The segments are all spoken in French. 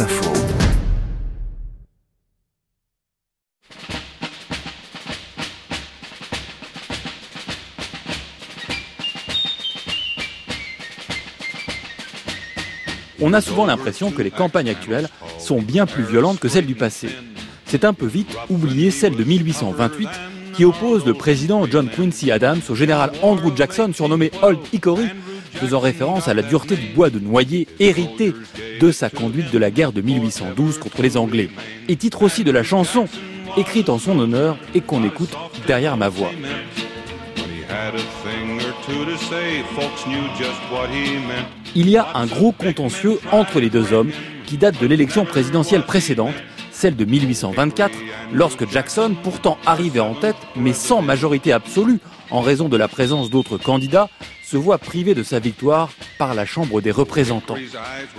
On a souvent l'impression que les campagnes actuelles sont bien plus violentes que celles du passé. C'est un peu vite oublié celle de 1828 qui oppose le président John Quincy Adams au général Andrew Jackson surnommé Old Hickory, faisant référence à la dureté du bois de noyer hérité de sa conduite de la guerre de 1812 contre les Anglais. Et titre aussi de la chanson écrite en son honneur et qu'on écoute derrière ma voix. Il y a un gros contentieux entre les deux hommes qui date de l'élection présidentielle précédente, celle de 1824, lorsque Jackson, pourtant arrivé en tête, mais sans majorité absolue en raison de la présence d'autres candidats, se voit privé de sa victoire par la Chambre des représentants.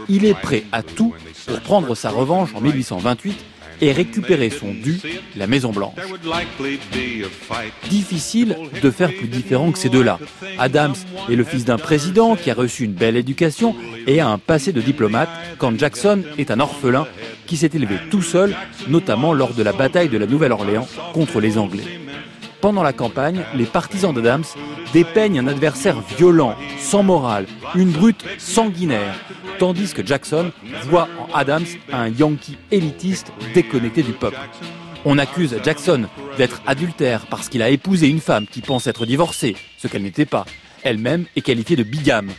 Il est prêt à tout pour prendre sa revanche en 1828 et récupérer son dû, la Maison Blanche. Difficile de faire plus différent que ces deux-là. Adams est le fils d'un président qui a reçu une belle éducation et a un passé de diplomate, quand Jackson est un orphelin qui s'est élevé tout seul, notamment lors de la bataille de la Nouvelle-Orléans contre les Anglais. Pendant la campagne, les partisans d'Adams dépeignent un adversaire violent, sans morale, une brute sanguinaire, tandis que Jackson voit en Adams un Yankee élitiste déconnecté du peuple. On accuse Jackson d'être adultère parce qu'il a épousé une femme qui pense être divorcée, ce qu'elle n'était pas. Elle-même est qualifiée de bigame.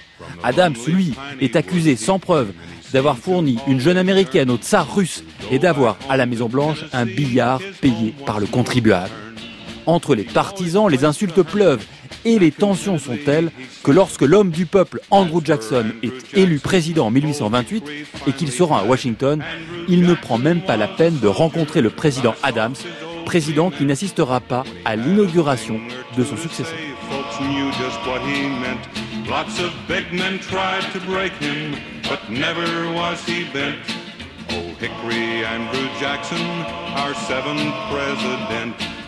Adams, lui, est accusé sans preuve d'avoir fourni une jeune américaine au tsar russe et d'avoir à la Maison Blanche un billard payé par le contribuable. Entre les partisans, les insultes pleuvent et les tensions sont telles que lorsque l'homme du peuple, Andrew Jackson, est élu président en 1828 et qu'il se rend à Washington, il ne prend même pas la peine de rencontrer le président Adams, président qui n'assistera pas à l'inauguration de son successeur.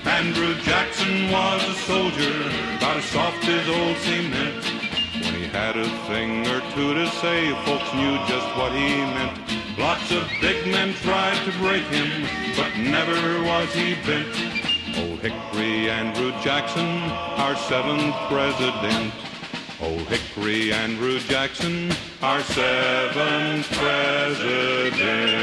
Andrew Jackson was a soldier, about as soft as old cement. When he had a thing or two to say, folks knew just what he meant. Lots of big men tried to break him, but never was he bent. Old Hickory Andrew Jackson, our seventh president. Old Hickory Andrew Jackson, our seventh president.